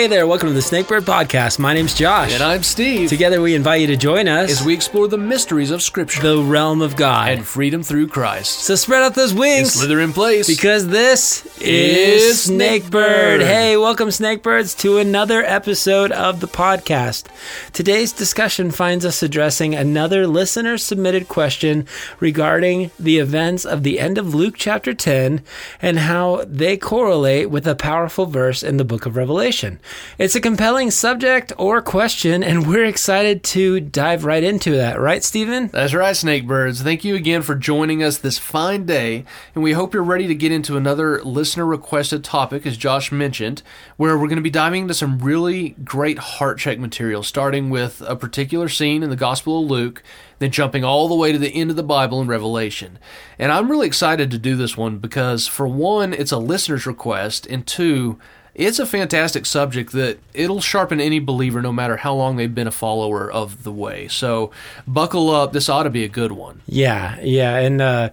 Hey there, welcome to the Snakebird Podcast. My name's Josh. And I'm Steve. Together we invite you to join us as we explore the mysteries of Scripture the realm of God. and freedom through Christ. so spread out those And wings slither in place. because this is Is Snakebird. Snakebird. Hey, welcome Snakebirds to another episode of the podcast. Today's discussion finds us addressing another listener submitted question regarding the events of the end of Luke chapter 10 and how they correlate with a powerful verse in the book of Revelation. It's a compelling subject or question, and we're excited to dive right into that, right, Stephen? That's right, Snakebirds. Thank you again for joining us this fine day, and we hope you're ready to get into another listener requested topic, as Josh mentioned, where we're going to be diving into some really great heart check material, starting with a particular scene in the Gospel of Luke, then jumping all the way to the end of the Bible in Revelation. And I'm really excited to do this one because, for one, it's a listener's request, and two, it's a fantastic subject that it'll sharpen any believer no matter how long they've been a follower of the way. So buckle up. This ought to be a good one. Yeah, yeah, and uh,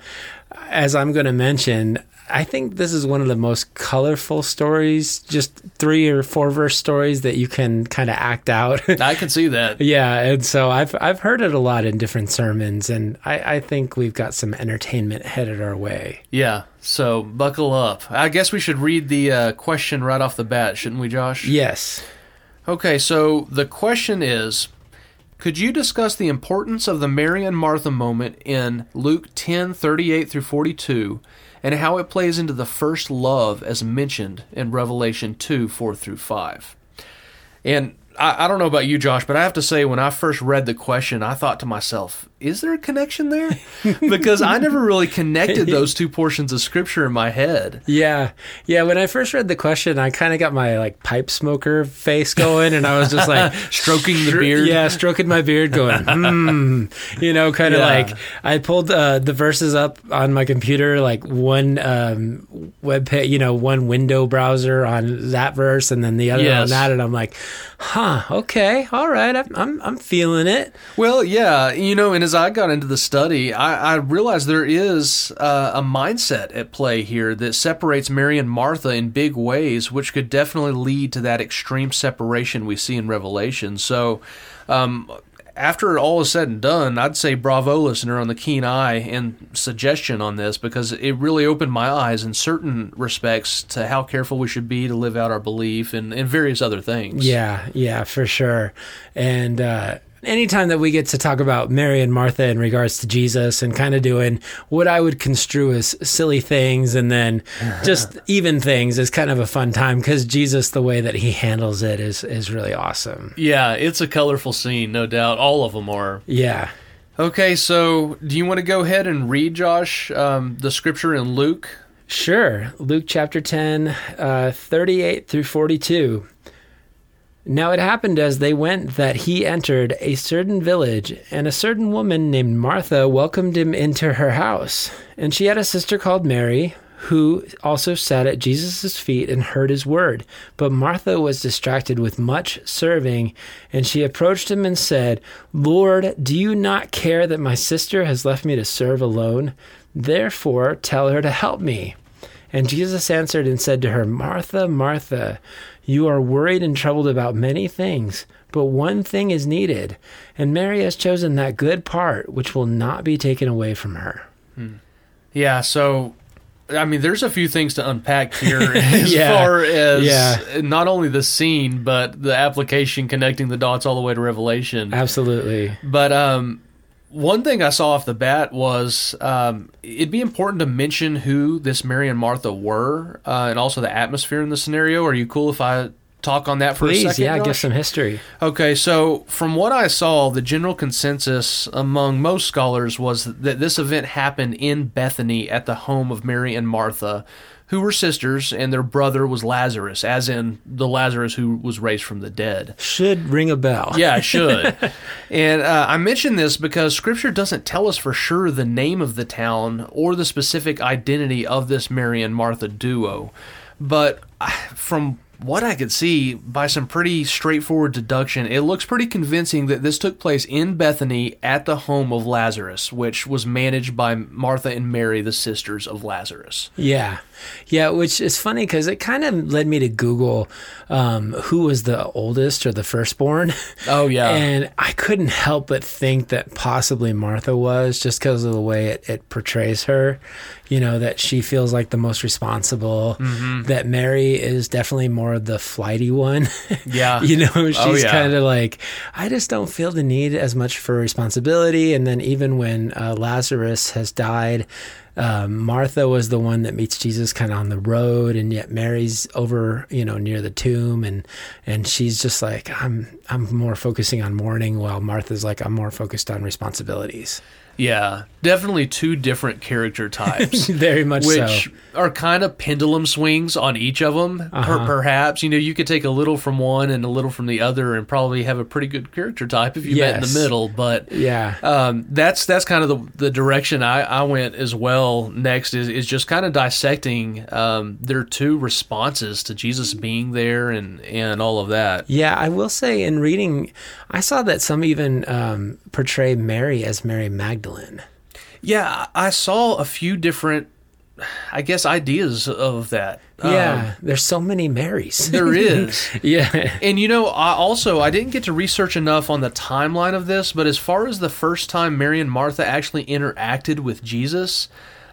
as I'm going to mention, I think this is one of the most colorful stories, just three or four verse stories that you can kind of act out. I can see that. yeah, and so I've I've heard it a lot in different sermons, and I, I think we've got some entertainment headed our way. Yeah. So buckle up. I guess we should read the uh, question right off the bat, shouldn't we, Josh? Yes. Okay, so the question is Could you discuss the importance of the Mary and Martha moment in Luke 10 38 through 42 and how it plays into the first love as mentioned in Revelation 2 4 through 5? And I, I don't know about you, Josh, but I have to say, when I first read the question, I thought to myself, is there a connection there? because I never really connected those two portions of Scripture in my head. Yeah, yeah. When I first read the question, I kind of got my like pipe smoker face going, and I was just like Stroking the beard. Yeah, stroking my beard, going, hmm. You know, kind of Yeah. like I pulled uh, the verses up on my computer, like one um, web page, you know, one window browser on that verse, and then the other on Yes. that, and I'm like, huh, okay, all right, I'm I'm, I'm feeling it. Well, yeah, you know, and as I got into the study, I, I realized there is uh, a mindset at play here that separates Mary and Martha in big ways, which could definitely lead to that extreme separation we see in Revelation. So, um, after all is said and done, I'd say bravo, listener, on the keen eye and suggestion on this because it really opened my eyes in certain respects to how careful we should be to live out our belief and, and various other things. Yeah, yeah, for sure. And uh, anytime that we get to talk about Mary and Martha in regards to Jesus and kind of doing what I would construe as silly things and then just even things is kind of a fun time because Jesus, the way that he handles it is is really awesome. Yeah, it's a colorful scene, no doubt. All of them are. Yeah. Okay, so do you want to go ahead and read, Josh, um, the scripture in Luke? Sure. Luke chapter 10, uh, 38 through 42. Now it happened as they went that he entered a certain village, and a certain woman named Martha welcomed him into her house. And she had a sister called Mary, who also sat at Jesus' feet and heard his word. But Martha was distracted with much serving, and she approached him and said, Lord, do you not care that my sister has left me to serve alone? Therefore, tell her to help me. And Jesus answered and said to her, Martha, Martha, you are worried and troubled about many things, but one thing is needed, and Mary has chosen that good part which will not be taken away from her. Yeah, so I mean, there's a few things to unpack here as Yeah, far as yeah. not only the scene, but the application connecting the dots all the way to Revelation. Absolutely. But um, one thing I saw off the bat was um, it'd be important to mention who this Mary and Martha were, uh, and also the atmosphere in the scenario. Are you cool if I talk on that for a Please, second? yeah, give Josh? some history. Okay, so from what I saw, the general consensus among most scholars was that this event happened in Bethany at the home of Mary and Martha, who were sisters, and their brother was Lazarus, as in the Lazarus who was raised from the dead. Should ring a bell. Yeah, it should. and uh, I mention this because Scripture doesn't tell us for sure the name of the town or the specific identity of this Mary and Martha duo. But from what I could see by some pretty straightforward deduction, it looks pretty convincing that this took place in Bethany at the home of Lazarus, which was managed by Martha and Mary, the sisters of Lazarus. Yeah. Yeah, which is funny because it kind of led me to Google um, who was the oldest or the firstborn. Oh, yeah. And I couldn't help but think that possibly Martha was just because of the way it, it portrays her. You know, that she feels like the most responsible, Mm-hmm. that Mary is definitely more the flighty one. Yeah. you know, she's Oh, yeah. kind of like, I just don't feel the need as much for responsibility. And then even when uh, Lazarus has died, um, Martha was the one that meets Jesus kind of on the road, and yet Mary's over, you know, near the tomb, and and she's just like, I'm I'm more focusing on mourning, while Martha's like, I'm more focused on responsibilities. Yeah, definitely two different character types. Very much so. which so. are kind of pendulum swings on each of them. Uh-huh. perhaps you know you could take a little from one and a little from the other, and probably have a pretty good character type if you met in the middle. But Yeah. um, that's that's kind of the, the direction I, I went as well. Next is, is just kind of dissecting um, their two responses to Jesus being there and and all of that. Yeah, I will say in reading, I saw that some even um, portray Mary as Mary Magdalene. Yeah, I saw a few different, I guess, ideas of that. Um, Yeah, there's so many Marys. there is. yeah. And you know, I also I didn't get to research enough on the timeline of this, but as far as the first time Mary and Martha actually interacted with Jesus,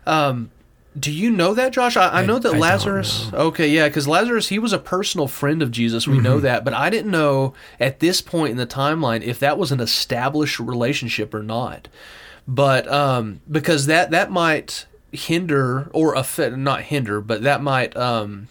um, do you know that, Josh? I, I know that I Lazarus. Okay, yeah, because Lazarus he was a personal friend of Jesus. We Mm-hmm. know that, but I didn't know at this point in the timeline if that was an established relationship or not. But um, because that that might hinder or affect not hinder, but that might um,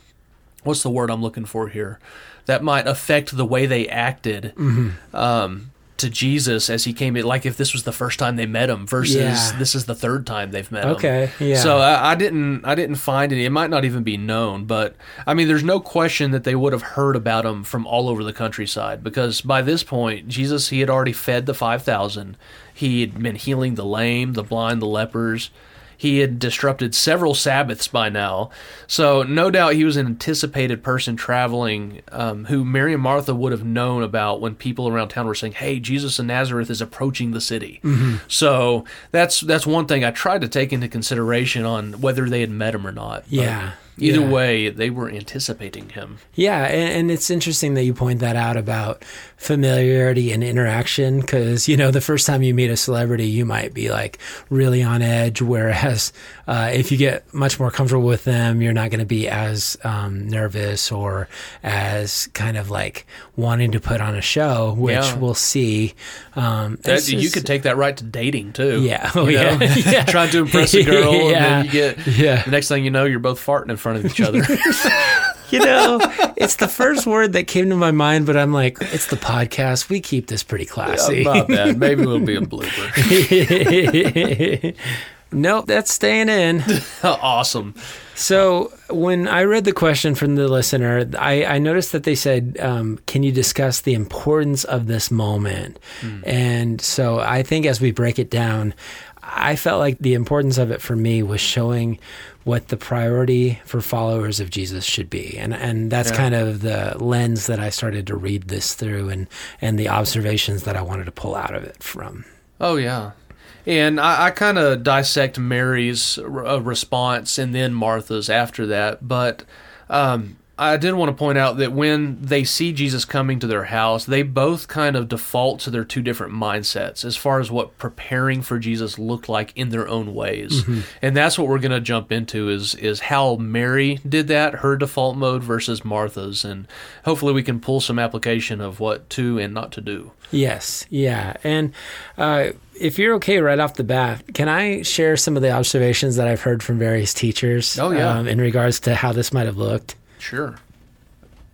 what's the word I'm looking for here? That might affect the way they acted Mm-hmm. um, to Jesus as he came in. Like if this was the first time they met him versus Yeah. this is the third time they've met him. Okay, yeah. So I, I didn't I didn't find any. It might not even be known, but I mean, there's no question that they would have heard about him from all over the countryside because by this point, Jesus he had already fed the five thousand. He had been healing the lame, the blind, the lepers. He had disrupted several Sabbaths by now. So, no doubt he was an anticipated person traveling um, who Mary and Martha would have known about when people around town were saying, Hey, Jesus of Nazareth is approaching the city. So, that's, that's one thing I tried to take into consideration on whether they had met him or not. Yeah, Either yeah. way, they were anticipating him. Yeah, and, and it's interesting that you point that out about familiarity and interaction because you know the first time you meet a celebrity, you might be like really on edge, whereas uh, if you get much more comfortable with them, you're not going to be as um, nervous or as kind of like wanting to put on a show, which Yeah. we'll see. Um, That, you just- could take that right to dating too. Yeah. Oh, You know? yeah. Yeah. Trying to impress a girl, and Yeah. then you get Yeah. the next thing you know, you're both farting in front of each other. you know, it's the first word that came to my mind, but I'm like, it's the podcast. We keep this pretty classy. Not bad. Maybe we'll be a blooper. nope, that's staying in. awesome. So when I read the question from the listener, I, I noticed that they said, um, "Can you discuss the importance of this moment?" And so I think as we break it down, I felt like the importance of it for me was showing what the priority for followers of Jesus should be, and and that's Yeah. kind of the lens that I started to read this through, and and the observations that I wanted to pull out of it from. Oh yeah, and I, I kind of dissect Mary's uh, response and then Martha's after that, but um, I did want to point out that when they see Jesus coming to their house, they both kind of default to their two different mindsets as far as what preparing for Jesus looked like in their own ways, and that's what we're going to jump into is is how Mary did that, her default mode versus Martha's, and hopefully we can pull some application of what to and not to do. Yes, yeah. And uh, if you're okay right off the bat, can I share some of the observations that I've heard from various teachers Oh, yeah. um, in regards to how this might have looked? Sure.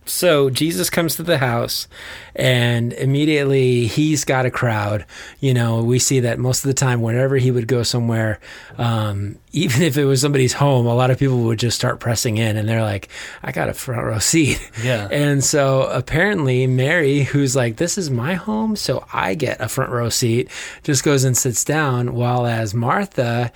So Jesus comes to the house, and immediately he's got a crowd. You know, we see that most of the time, whenever he would go somewhere, um, even if it was somebody's home, a lot of people would just start pressing in, and they're like, "I got a front row seat." Yeah. And so apparently Mary, who's like, "This is my home, so I get a front row seat," just goes and sits down, while as Martha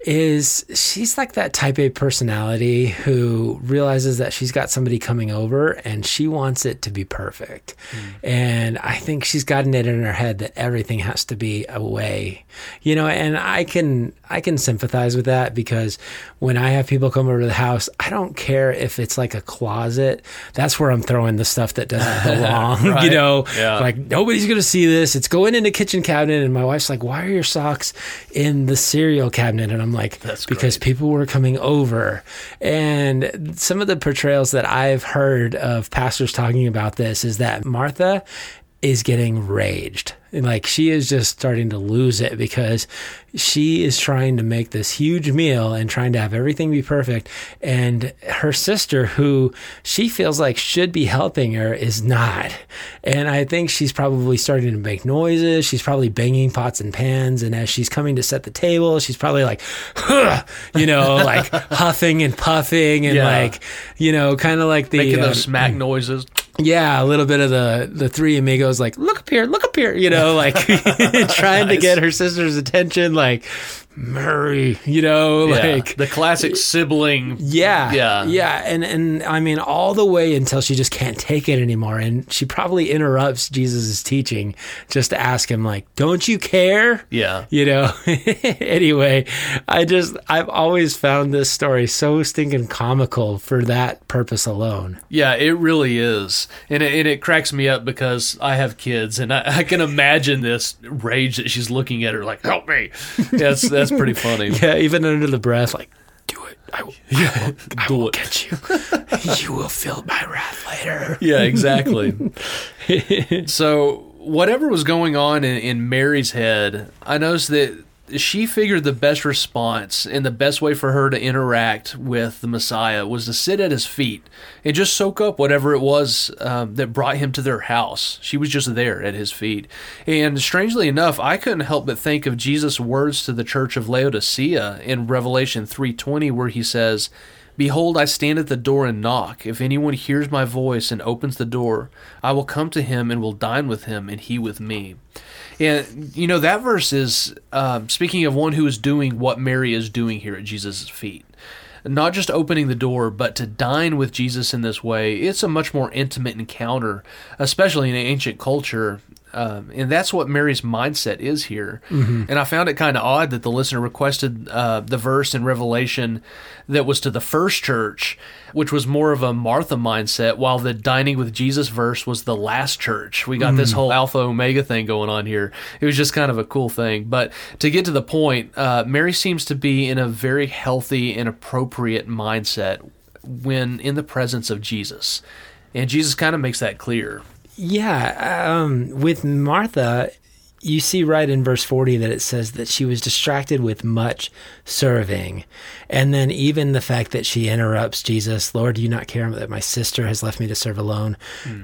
is she's like that type A personality who realizes that she's got somebody coming over and she wants it to be perfect. Hmm. And I think she's gotten it in her head that everything has to be a way. You know, and I can I can sympathize with that because when I have people come over to the house, I don't care if it's like a closet. That's where I'm throwing the stuff that doesn't belong. You know, Yeah. like nobody's gonna see this. It's going in the kitchen cabinet, and my wife's like, "Why are your socks in the cereal cabinet?" And I'm like, That's because great. people were coming over." And some of the portrayals that I've heard of pastors talking about this is that Martha is getting raged. And like she is just starting to lose it because she is trying to make this huge meal and trying to have everything be perfect. And her sister, who she feels like should be helping her, is not. And I think she's probably starting to make noises. She's probably banging pots and pans. And as she's coming to set the table, she's probably like, you know, like huffing and puffing and Yeah. like, you know, kind of like the Making um, those smack noises. Yeah, a little bit of the the three amigos like look up here, look up here, you know, like trying to get her sister's attention, like Murray, you know, Yeah. like the classic sibling. yeah, Yeah. yeah, and and I mean all the way until she just can't take it anymore, and she probably interrupts Jesus' teaching just to ask him like, "Don't you care?" Yeah. you know anyway i just i've always found this story so stinking comical for that purpose alone Yeah, it really is, and it, and it cracks me up because I have kids, and I, I can imagine this rage that she's looking at her like, "Help me!" Yeah, that's that's pretty funny. Yeah, even under the breath, like, do it. I will, I will, I will it." get you. you will feel my wrath later. Yeah, exactly. so whatever was going on in, in Mary's head, I noticed that she figured the best response and the best way for her to interact with the Messiah was to sit at his feet and just soak up whatever it was um, that brought him to their house. She was just there at his feet. And strangely enough, I couldn't help but think of Jesus' words to the church of Laodicea in Revelation 3:20 where he says, Behold, I stand at the door and knock. If anyone hears my voice and opens the door, I will come to him and will dine with him, and he with me. And, you know, that verse is um, speaking of one who is doing what Mary is doing here at Jesus' feet. Not just opening the door, but to dine with Jesus in this way. It's a much more intimate encounter, especially in ancient culture. Um, and that's what Mary's mindset is here. And I found it kind of odd that the listener requested uh, the verse in Revelation that was to the first church, which was more of a Martha mindset, while the dining with Jesus verse was the last church. We got this whole Alpha Omega thing going on here. It was just kind of a cool thing. But to get to the point, uh, Mary seems to be in a very healthy and appropriate mindset when in the presence of Jesus. And Jesus kind of makes that clear. Yeah, um, with Martha, you see right in verse 40 that it says that she was distracted with much serving. And then even the fact that she interrupts Jesus, Lord, do you not care that my sister has left me to serve alone?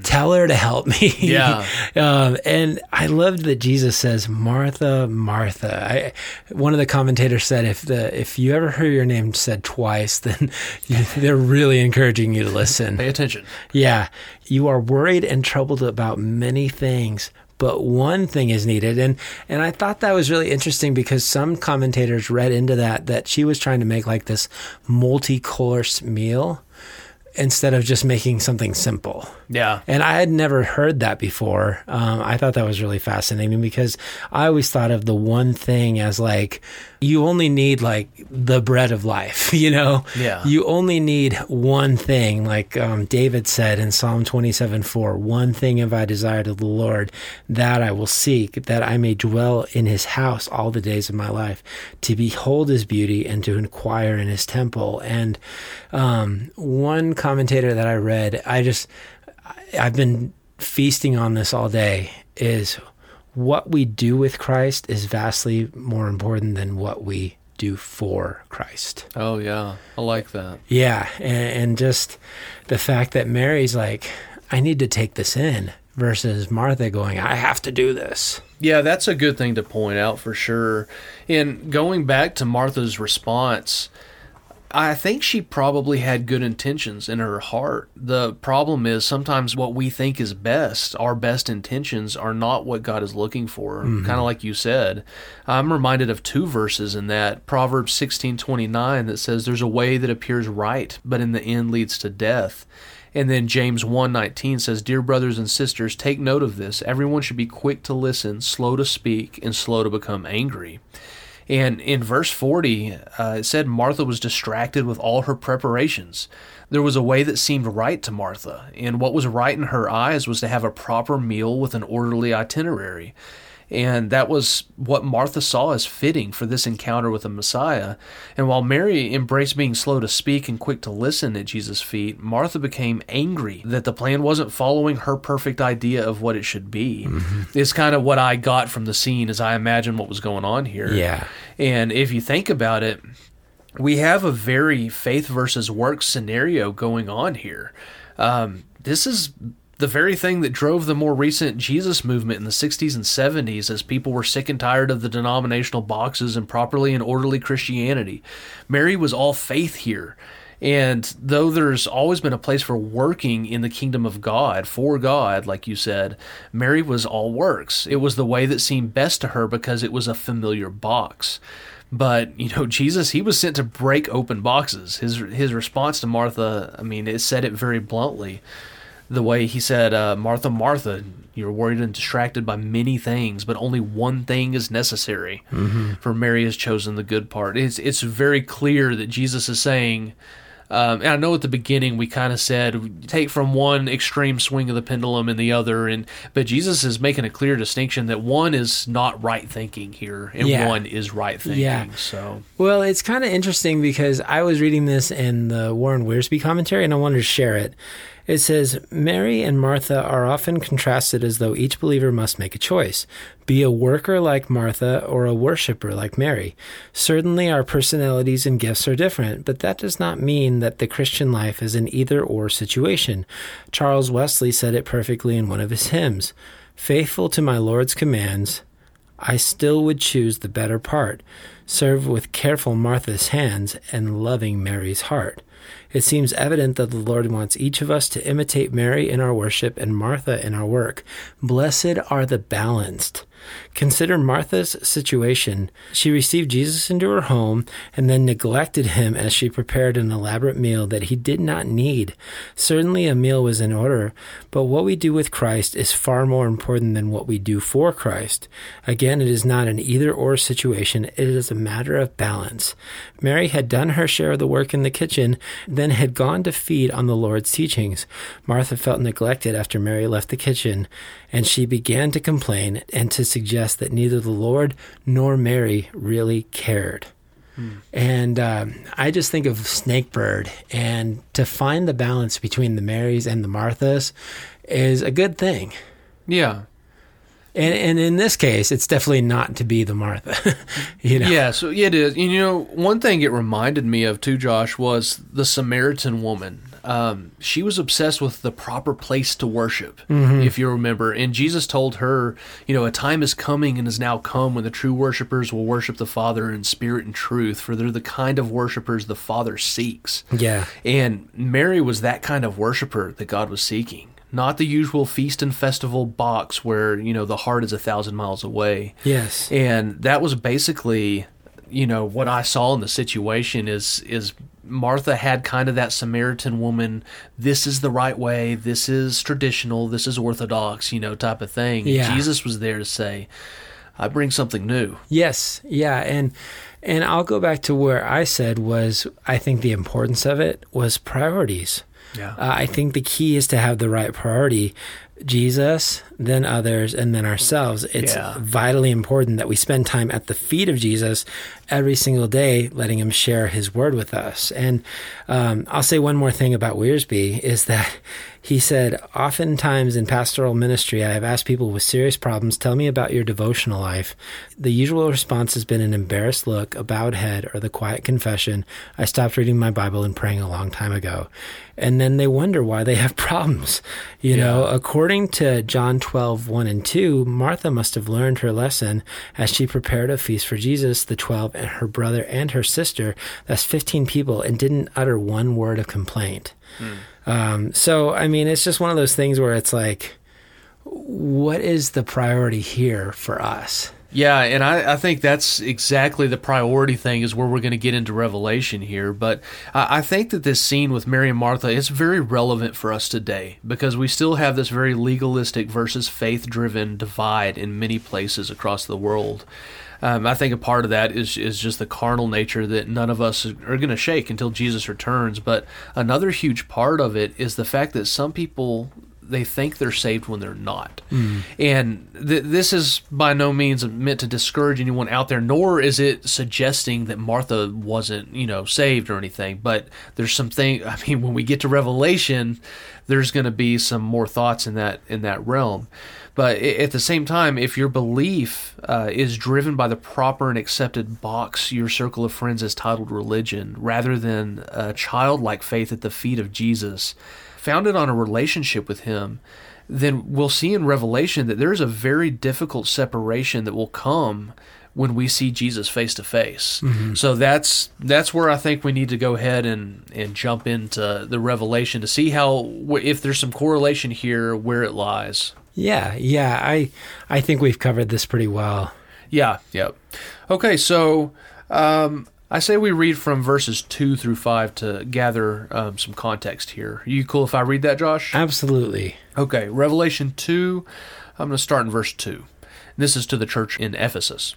Tell her to help me. Yeah. um, and I loved that Jesus says, Martha, Martha. I, one of the commentators said, if the if you ever hear your name said twice, then you, they're really encouraging you to listen. Pay attention. Yeah, you are worried and troubled about many things, but one thing is needed. And and I thought that was really interesting because some commentators read into that that she was trying to make like this multi-course meal instead of just making something simple. Yeah. And I had never heard that before. Um, I thought that was really fascinating because I always thought of the one thing as like, you only need like the bread of life, you know? Yeah. You only need one thing. Like um, David said in Psalm 27 4, one thing have I desired of the Lord, that I will seek, that I may dwell in his house all the days of my life, to behold his beauty and to inquire in his temple. And um, one commentator that I read, I just, I've been feasting on this all day, is what we do with Christ is vastly more important than what we do for Christ. Oh, yeah. I like that. Yeah, and, and just the fact that Mary's like, I need to take this in, versus Martha going, I have to do this. Yeah, that's a good thing to point out for sure. And going back to Martha's response, I think she probably had good intentions in her heart. The problem is sometimes what we think is best, our best intentions, are not what God is looking for. Mm-hmm. Kind of like you said. I'm reminded of two verses in that Proverbs 16:29 that says, "There's a way that appears right, but in the end leads to death." And then James 1:19 says, "Dear brothers and sisters, take note of this. Everyone should be quick to listen, slow to speak, and slow to become angry." And in verse 40, uh, it said Martha was distracted with all her preparations. There was a way that seemed right to Martha, and what was right in her eyes was to have a proper meal with an orderly itinerary. And that was what Martha saw as fitting for this encounter with the Messiah. And while Mary embraced being slow to speak and quick to listen at Jesus' feet, Martha became angry that the plan wasn't following her perfect idea of what it should be. Mm-hmm. It's kind of what I got from the scene as I imagine what was going on here. Yeah. And if you think about it, we have a very faith versus work scenario going on here. Um, this is the very thing that drove the more recent Jesus movement in the 60s and 70s as people were sick and tired of the denominational boxes and properly and orderly Christianity. Mary was all faith here. And though there's always been a place for working in the kingdom of God, for God, like you said, Mary was all works. It was the way that seemed best to her because it was a familiar box. But you know, Jesus, he was sent to break open boxes. His his response to Martha, I mean, it said it very bluntly. The way he said, uh, "Martha, Martha, you're worried and distracted by many things, but only one thing is necessary. Mm-hmm. For Mary has chosen the good part." It's it's very clear that Jesus is saying. Um, and I know at the beginning we kind of said take from one extreme swing of the pendulum and the other, and but Jesus is making a clear distinction that one is not right thinking here, and Yeah. one is right thinking. Yeah. So Well, it's kind of interesting because I was reading this in the Warren Wiersbe commentary and I wanted to share it. It says Mary and Martha are often contrasted as though each believer must make a choice be a worker like Martha or a worshiper like Mary. Certainly, our personalities and gifts are different, but that does not mean that the Christian life is an either or situation. Charles Wesley said it perfectly in one of his hymns Faithful to my Lord's commands, I still would choose the better part, serve with careful Martha's hands and loving Mary's heart. It seems evident that the Lord wants each of us to imitate Mary in our worship and Martha in our work. Blessed are the balanced. Consider Martha's situation. She received Jesus into her home and then neglected him as she prepared an elaborate meal that he did not need. Certainly, a meal was in order, but what we do with Christ is far more important than what we do for Christ. Again, it is not an either or situation, it is a matter of balance. Mary had done her share of the work in the kitchen, then had gone to feed on the Lord's teachings. Martha felt neglected after Mary left the kitchen, and she began to complain and to suggest that neither the Lord nor Mary really cared. And um, I just think of Snakebird, and to find the balance between the Marys and the Marthas is a good thing. yeah, And, and in this case, it's definitely not to be the Martha. you know? Yeah, so yeah, it is. You know, one thing it reminded me of too, Josh, was the Samaritan woman. Um, she was obsessed with the proper place to worship, if you remember. And Jesus told her, you know, a time is coming and is now come when the true worshipers will worship the Father in spirit and truth, for they're the kind of worshipers the Father seeks. Yeah. And Mary was that kind of worshiper that God was seeking. Not the usual feast and festival box where, you know, the heart is a thousand miles away. Yes. And that was basically, you know, what I saw in the situation is is Martha had kind of that Samaritan woman, this is the right way, this is traditional, this is orthodox, you know, type of thing. Yeah. Jesus was there to say, I bring something new. Yes, yeah, and and I'll go back to where I said was I think the importance of it was priorities. Yeah. Uh, I think the key is to have the right priority. Jesus, then others, and then ourselves. It's Yeah. vitally important that we spend time at the feet of Jesus every single day, letting him share his word with us. And um, I'll say one more thing about Wiersbe is that he said, Oftentimes in pastoral ministry, I have asked people with serious problems, tell me about your devotional life. The usual response has been an embarrassed look, a bowed head, or the quiet confession, I stopped reading my Bible and praying a long time ago. And then they wonder why they have problems. You know, according to John 12, 1 and 2, Martha must have learned her lesson as she prepared a feast for Jesus, the 12, and her brother and her sister. That's 15 people, and didn't utter one word of complaint. Um, so, I mean, it's just one of those things where it's like, what is the priority here for us? Yeah, and I, I think that's exactly the priority thing is where we're going to get into Revelation here. But I, I think that this scene with Mary and Martha is very relevant for us today because we still have this very legalistic versus faith driven divide in many places across the world. Um, I think a part of that is is just the carnal nature that none of us are going to shake until Jesus returns. But another huge part of it is the fact that some people they think they're saved when they're not. And th- this is by no means meant to discourage anyone out there, nor is it suggesting that Martha wasn't, you know, saved or anything. But there's some something. I mean, when we get to Revelation, there's going to be some more thoughts in that in that realm. But at the same time, if your belief uh, is driven by the proper and accepted box your circle of friends has titled religion, rather than a childlike faith at the feet of Jesus, founded on a relationship with Him, then we'll see in Revelation that there's a very difficult separation that will come when we see Jesus face to face. So that's that's where I think we need to go ahead and and jump into the Revelation to see how if there's some correlation here where it lies. Yeah, yeah, I I think we've covered this pretty well. Yeah, yep. Okay, so um, I say we read from verses two through five to gather um, some context here. you cool if I read that, Josh? Absolutely. Okay, Revelation 2, I'm going to start in verse 2. This is to the church in Ephesus.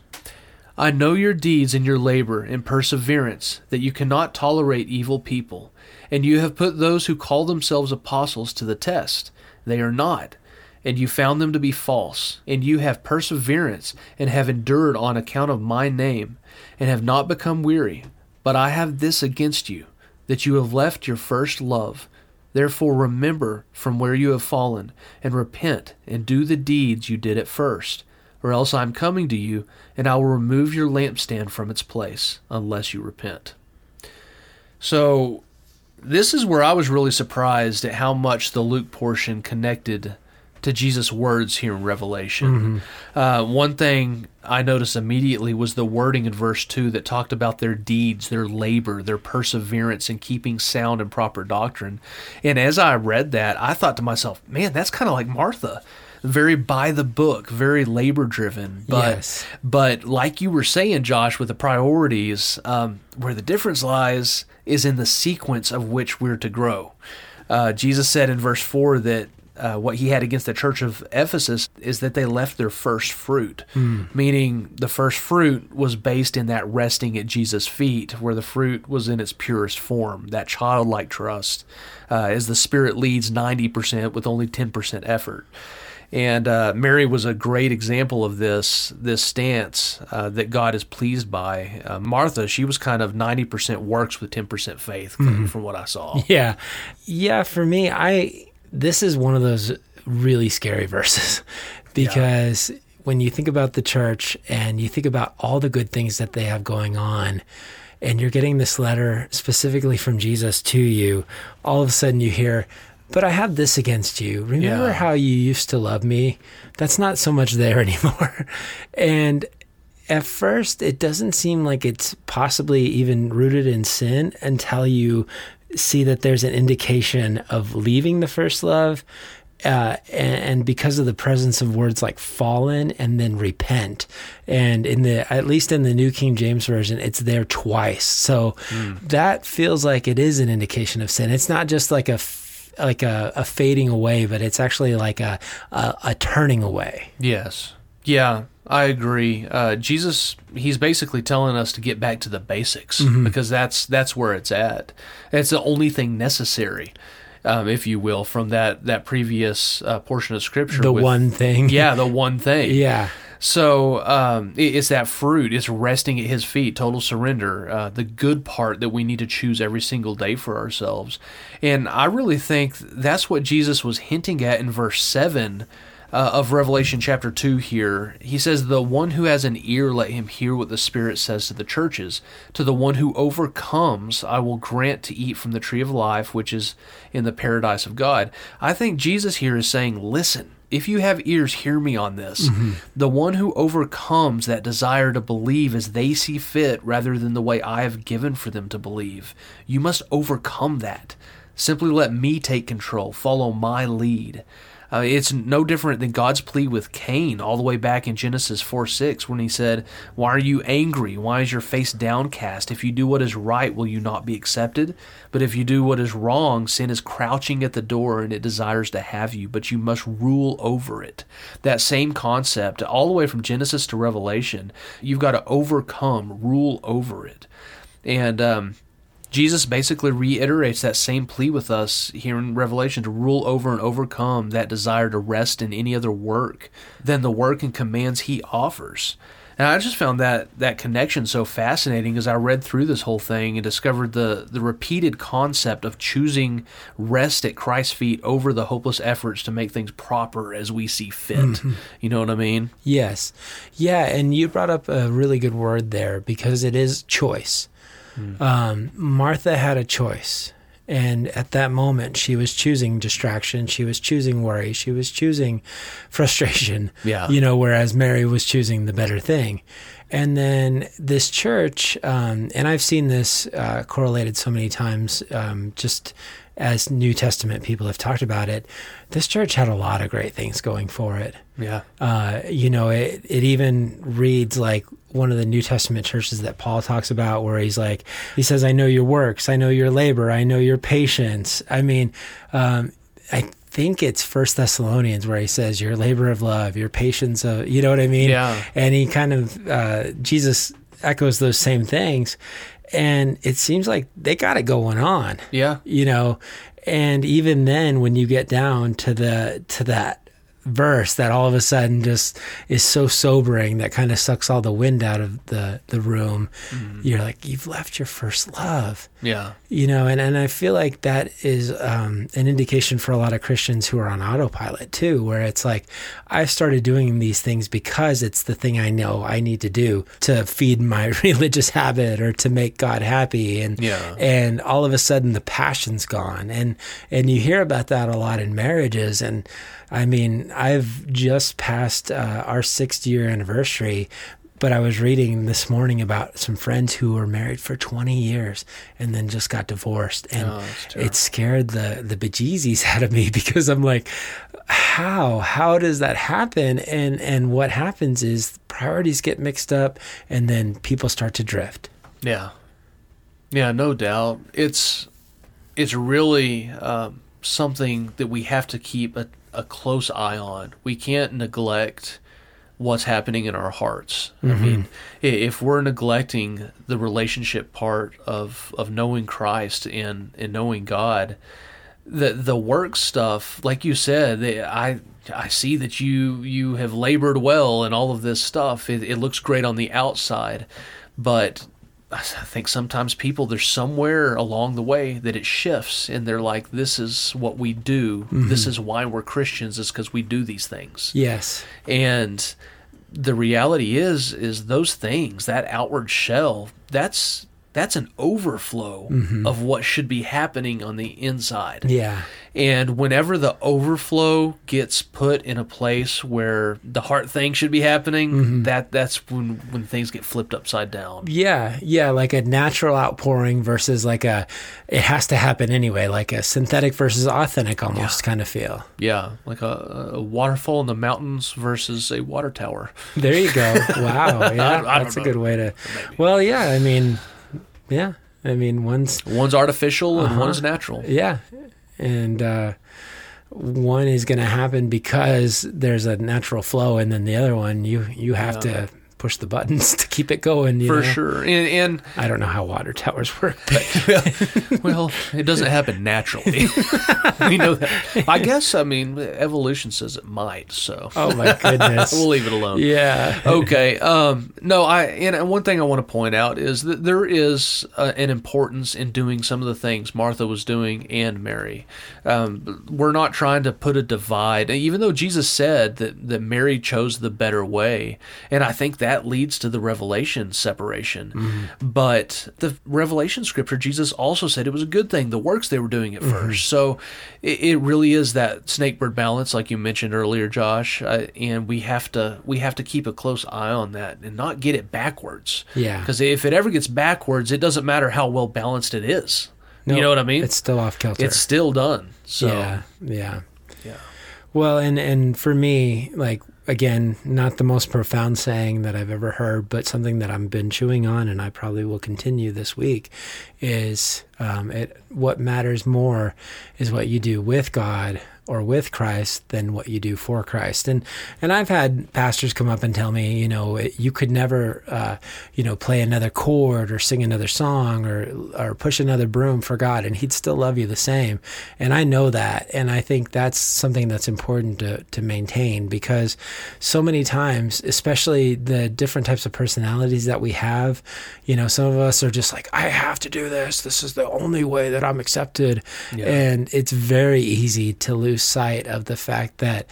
I know your deeds and your labor and perseverance, that you cannot tolerate evil people, and you have put those who call themselves apostles to the test. They are not, and you found them to be false, and you have perseverance and have endured on account of my name, and have not become weary. But I have this against you, that you have left your first love. Therefore, remember from where you have fallen, and repent, and do the deeds you did at first. Or else I am coming to you, and I will remove your lampstand from its place, unless you repent. So, this is where I was really surprised at how much the Luke portion connected to Jesus' words here in Revelation. Uh, one thing I noticed immediately was the wording in verse 2 that talked about their deeds, their labor, their perseverance in keeping sound and proper doctrine. And as I read that, I thought to myself, man, that's kind of like Martha. Very by the book, very labor driven. But Yes. but like you were saying, Josh, with the priorities, um, where the difference lies is in the sequence of which we're to grow. Uh, Jesus said in verse 4 that uh, what he had against the church of Ephesus is that they left their first fruit, meaning the first fruit was based in that resting at Jesus' feet, where the fruit was in its purest form, that childlike trust, uh, as the Spirit leads 90% with only 10% effort. And uh, Mary was a great example of this this stance uh, that God is pleased by. Uh, Martha, she was kind of ninety percent works with ten percent faith, from what I saw. Yeah. Yeah, for me, I this is one of those really scary verses because when you think about the church and you think about all the good things that they have going on and you're getting this letter specifically from Jesus to you, all of a sudden you hear, "But I have this against you. Remember Yeah. how you used to love me? That's not so much there anymore." and at first it doesn't seem like it's possibly even rooted in sin until you see that there's an indication of leaving the first love uh, and, and because of the presence of words like fallen and then repent. And in the at least in the new king james version it's there twice. So that feels like it is an indication of sin. It's not just like a like a, a fading away but it's actually like a, a, a turning away. Yes. Yeah, I agree. Uh, Jesus, he's basically telling us to get back to the basics because that's that's where it's at. It's the only thing necessary, um, if you will, from that that previous uh, portion of scripture. the with- one thing yeah, the one thing. yeah So um, it- it's that fruit. It's resting at His feet, total surrender. Uh, the good part that we need to choose every single day for ourselves. And I really think that's what Jesus was hinting at in verse seven. Uh, of Revelation chapter 2 here. He says, The one who has an ear, let him hear what the Spirit says to the churches. To the one who overcomes, I will grant to eat from the tree of life, which is in the paradise of God. I think Jesus here is saying, Listen. If you have ears, hear me on this. The one who overcomes that desire to believe as they see fit rather than the way I have given for them to believe, you must overcome that. Simply let me take control, follow my lead. Uh, it's no different than God's plea with Cain all the way back in Genesis 4 6 when he said, Why are you angry? Why is your face downcast? If you do what is right, will you not be accepted? But if you do what is wrong, sin is crouching at the door and it desires to have you, but you must rule over it. That same concept, all the way from Genesis to Revelation, you've got to overcome, rule over it. And, um, Jesus basically reiterates that same plea with us here in Revelation to rule over and overcome that desire to rest in any other work than the work and commands he offers. And I just found that that connection so fascinating as I read through this whole thing and discovered the the repeated concept of choosing rest at Christ's feet over the hopeless efforts to make things proper as we see fit. Mm-hmm. You know what I mean? Yes. Yeah, and you brought up a really good word there because it is choice. Um, Martha had a choice. And at that moment, she was choosing distraction. She was choosing worry. She was choosing frustration. Yeah. You know, whereas Mary was choosing the better thing. And then this church, um, and I've seen this uh, correlated so many times, um, just as New Testament people have talked about it. This church had a lot of great things going for it. Yeah. Uh, you know, it, it even reads like one of the New Testament churches that Paul talks about, where he's like, he says, I know your works, I know your labor, I know your patience. I mean, um, I think it's First Thessalonians where he says, your labor of love, your patience of, you know what I mean? Yeah. And he kind of, uh, Jesus echoes those same things. And it seems like they got it going on Yeah. you know and even then when you get down to the to that verse that all of a sudden just is so sobering that kind of sucks all the wind out of the the room. You're like you've left your first love. Yeah. you know and, and i feel like that is um, an indication for a lot of christians who are on autopilot too where it's like i started doing these things because it's the thing i know i need to do to feed my religious habit or to make god happy. And Yeah. and all of a sudden the passion's gone. And and you hear about that a lot in marriages. And i mean i've just passed uh, our sixth year anniversary but I was reading this morning about some friends who were married for 20 years and then just got divorced. And Oh, it scared the, the bejesus out of me because I'm like, how? How does that happen? And, and what happens is priorities get mixed up and then people start to drift. Yeah, yeah, no doubt. It's it's really um, something that we have to keep a, a close eye on. We can't neglect what's happening in our hearts. I mm-hmm. mean, if we're neglecting the relationship part of of knowing Christ and and knowing God, the the work stuff, like you said, I I see that you you have labored well and all of this stuff. It, it looks great on the outside, but I think sometimes people there's somewhere along the way that it shifts and they're like, this is what we do. Mm-hmm. This is why we're Christians. Is because we do these things. Yes. And the reality is, is those things, that outward shell, that's that's an overflow mm-hmm. of what should be happening on the inside. Yeah. And whenever the overflow gets put in a place where the heart thing should be happening, that that's when when things get flipped upside down. Yeah, yeah, like a natural outpouring versus like a it has to happen anyway, like a synthetic versus authentic almost kind of feel. Yeah, like a, a waterfall in the mountains versus a water tower. There you go. Wow, yeah, I don't that's a good way to. Well, yeah, I mean, yeah, I mean, one's One's artificial and Uh-huh. one's natural. yeah, and uh, one is going to happen because there's a natural flow, and then the other one you you have Yeah. to push the buttons to keep it going. you for know? sure. And, and I don't know how water towers work, but well, it doesn't happen naturally. we know that. I guess. I mean, evolution says it might. So oh my goodness. we'll leave it alone. yeah. okay. Um, no, I and one thing I want to point out is that there is uh, an importance in doing some of the things Martha was doing and Mary. Um, we're not trying to put a divide, even though Jesus said that that Mary chose the better way, and I think that leads to the revelation separation. But the revelation scripture, Jesus also said it was a good thing. The works they were doing at first, so it, it really is that snakebird balance, like you mentioned earlier, Josh. Uh, and we have to we have to keep a close eye on that and not get it backwards. Yeah. Because if it ever gets backwards, it doesn't matter how well balanced it is. you know what I mean? It's still off kilter. It's still done. So yeah, yeah. yeah. Well, and and for me, like again, not the most profound saying that I've ever heard, but something that I've been chewing on, and I probably will continue this week, is um, it. What matters more is what you do with God or with Christ than what you do for Christ. And and I've had pastors come up and tell me, you know, it, you could never, uh, you know, play another chord or sing another song or or push another broom for God, and He'd still love you the same. And I know that, and I think that's something that's important to to maintain because so many times, especially the different types of personalities that we have, you know, some of us are just like, I have to do this. This is the only way that I'm accepted, Yeah. and it's very easy to lose sight of the fact that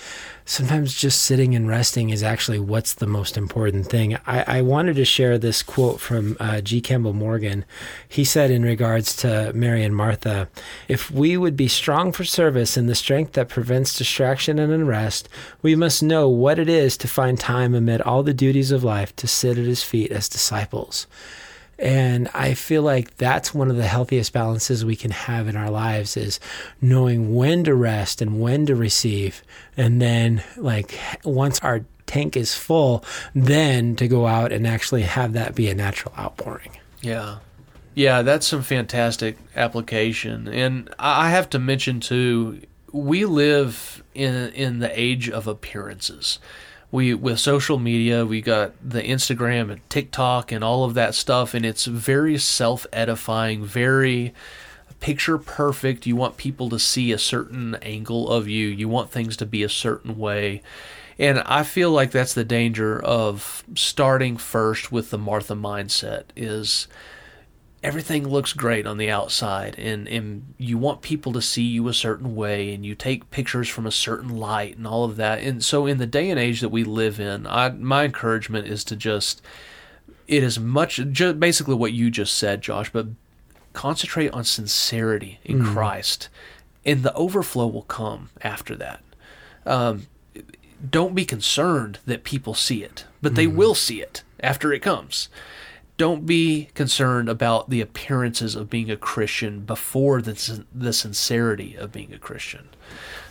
sometimes just sitting and resting is actually what's the most important thing. I, I wanted to share this quote from uh, G. Campbell Morgan. He said, in regards to Mary and Martha, if we would be strong for service in the strength that prevents distraction and unrest, we must know what it is to find time amid all the duties of life to sit at his feet as disciples. And I feel like that's one of the healthiest balances we can have in our lives is knowing when to rest and when to receive. And then, like, once our tank is full, then to go out and actually have that be a natural outpouring. Yeah. Yeah, that's some fantastic application. And I have to mention too, we live in in the age of appearances. We with social media, we got the Instagram and TikTok and all of that stuff and it's very self-edifying, very picture perfect. You want people to see a certain angle of you. You want things to be a certain way. And I feel like that's the danger of starting first with the Martha mindset is everything looks great on the outside and, and you want people to see you a certain way and you take pictures from a certain light and all of that. And so in the day and age that we live in, I my encouragement is to just it is much just basically what you just said, Josh, but concentrate on sincerity in Christ, and the overflow will come after that. Um, don't be concerned that people see it, but they will see it after it comes. Don't be concerned about the appearances of being a Christian before the the sincerity of being a Christian.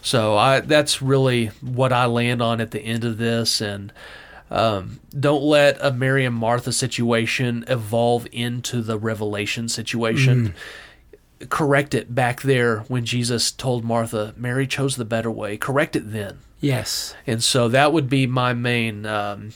So I that's really what I land on at the end of this, and um, don't let a Mary and Martha situation evolve into the revelation situation. Correct it back there when Jesus told Martha, Mary chose the better way. Correct it then. Yes. And so that would be my main um,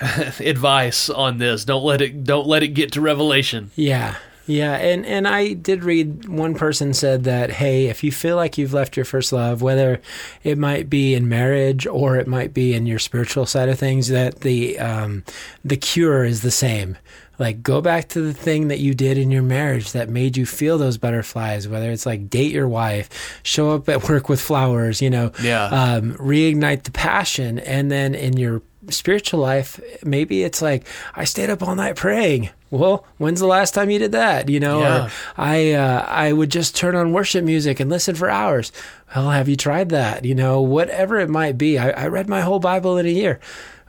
advice on this. Don't let it don't let it get to revelation. Yeah. Yeah, and and I did read one person said that hey, if you feel like you've left your first love, whether it might be in marriage or it might be in your spiritual side of things, that the um, the cure is the same. Like go back to the thing that you did in your marriage that made you feel those butterflies. Whether it's like date your wife, show up at work with flowers, you know, Yeah. um, reignite the passion, and then in your spiritual life, maybe it's like I stayed up all night praying. Well, when's the last time you did that? You know, Yeah. or I uh, I would just turn on worship music and listen for hours. Well, have you tried that? You know, whatever it might be. I, I read my whole Bible in a year.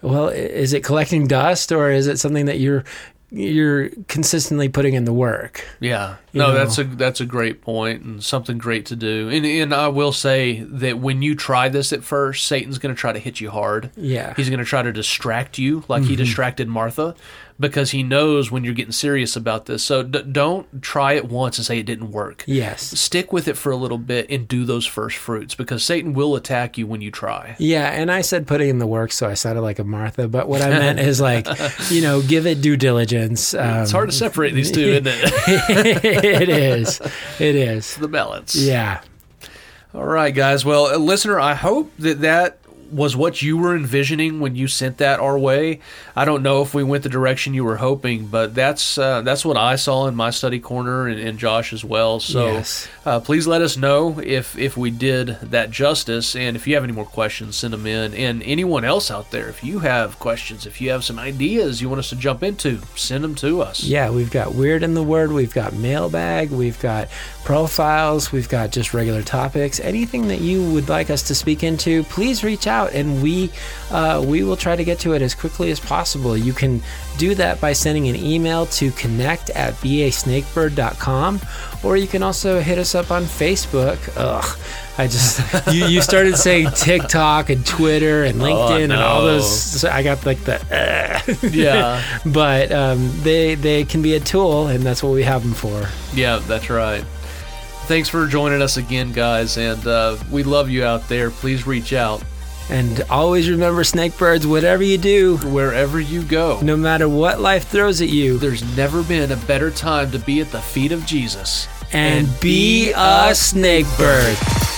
Well, is it collecting dust or is it something that you're you're consistently putting in the work? Yeah, no, know. that's a that's a great point and something great to do. And and I will say that when you try this at first, Satan's going to try to hit you hard. Yeah. He's going to try to distract you like he mm-hmm. distracted Martha. Because he knows when you're getting serious about this. So d- don't try it once and say it didn't work. Yes. Stick with it for a little bit and do those first fruits because Satan will attack you when you try. Yeah, and I said putting in the work, so I sounded like a Martha. But what I meant is like, you know, give it due diligence. Um, It's hard to separate these two, isn't it? it is. It is. the balance. Yeah. All right, guys. Well, uh, listener, I hope that that was what you were envisioning when you sent that our way. I don't know if we went the direction you were hoping, but that's uh, that's what I saw in my study corner and, and Josh as well. So Yes. uh, please let us know if if we did that justice, and if you have any more questions, send them in. And anyone else out there, if you have questions, if you have some ideas you want us to jump into, send them to us. Yeah, we've got Weird in the Word, we've got Mailbag, we've got profiles, we've got just regular topics. Anything that you would like us to speak into, please reach out and we uh, we will try to get to it as quickly as possible. You can do that by sending an email to connect at basnakebird.com or you can also hit us up on Facebook. Ugh. I just you, you started saying TikTok and Twitter and LinkedIn and all those. I got like the. uh. Yeah. but um, they they can be a tool, and that's what we have them for. Yeah, that's right. Thanks for joining us again, guys, and uh, we love you out there. Please reach out And always remember, snakebirds, whatever you do, wherever you go. no matter what life throws at you, There's never been a better time to be at the feet of Jesus. and be a snakebird.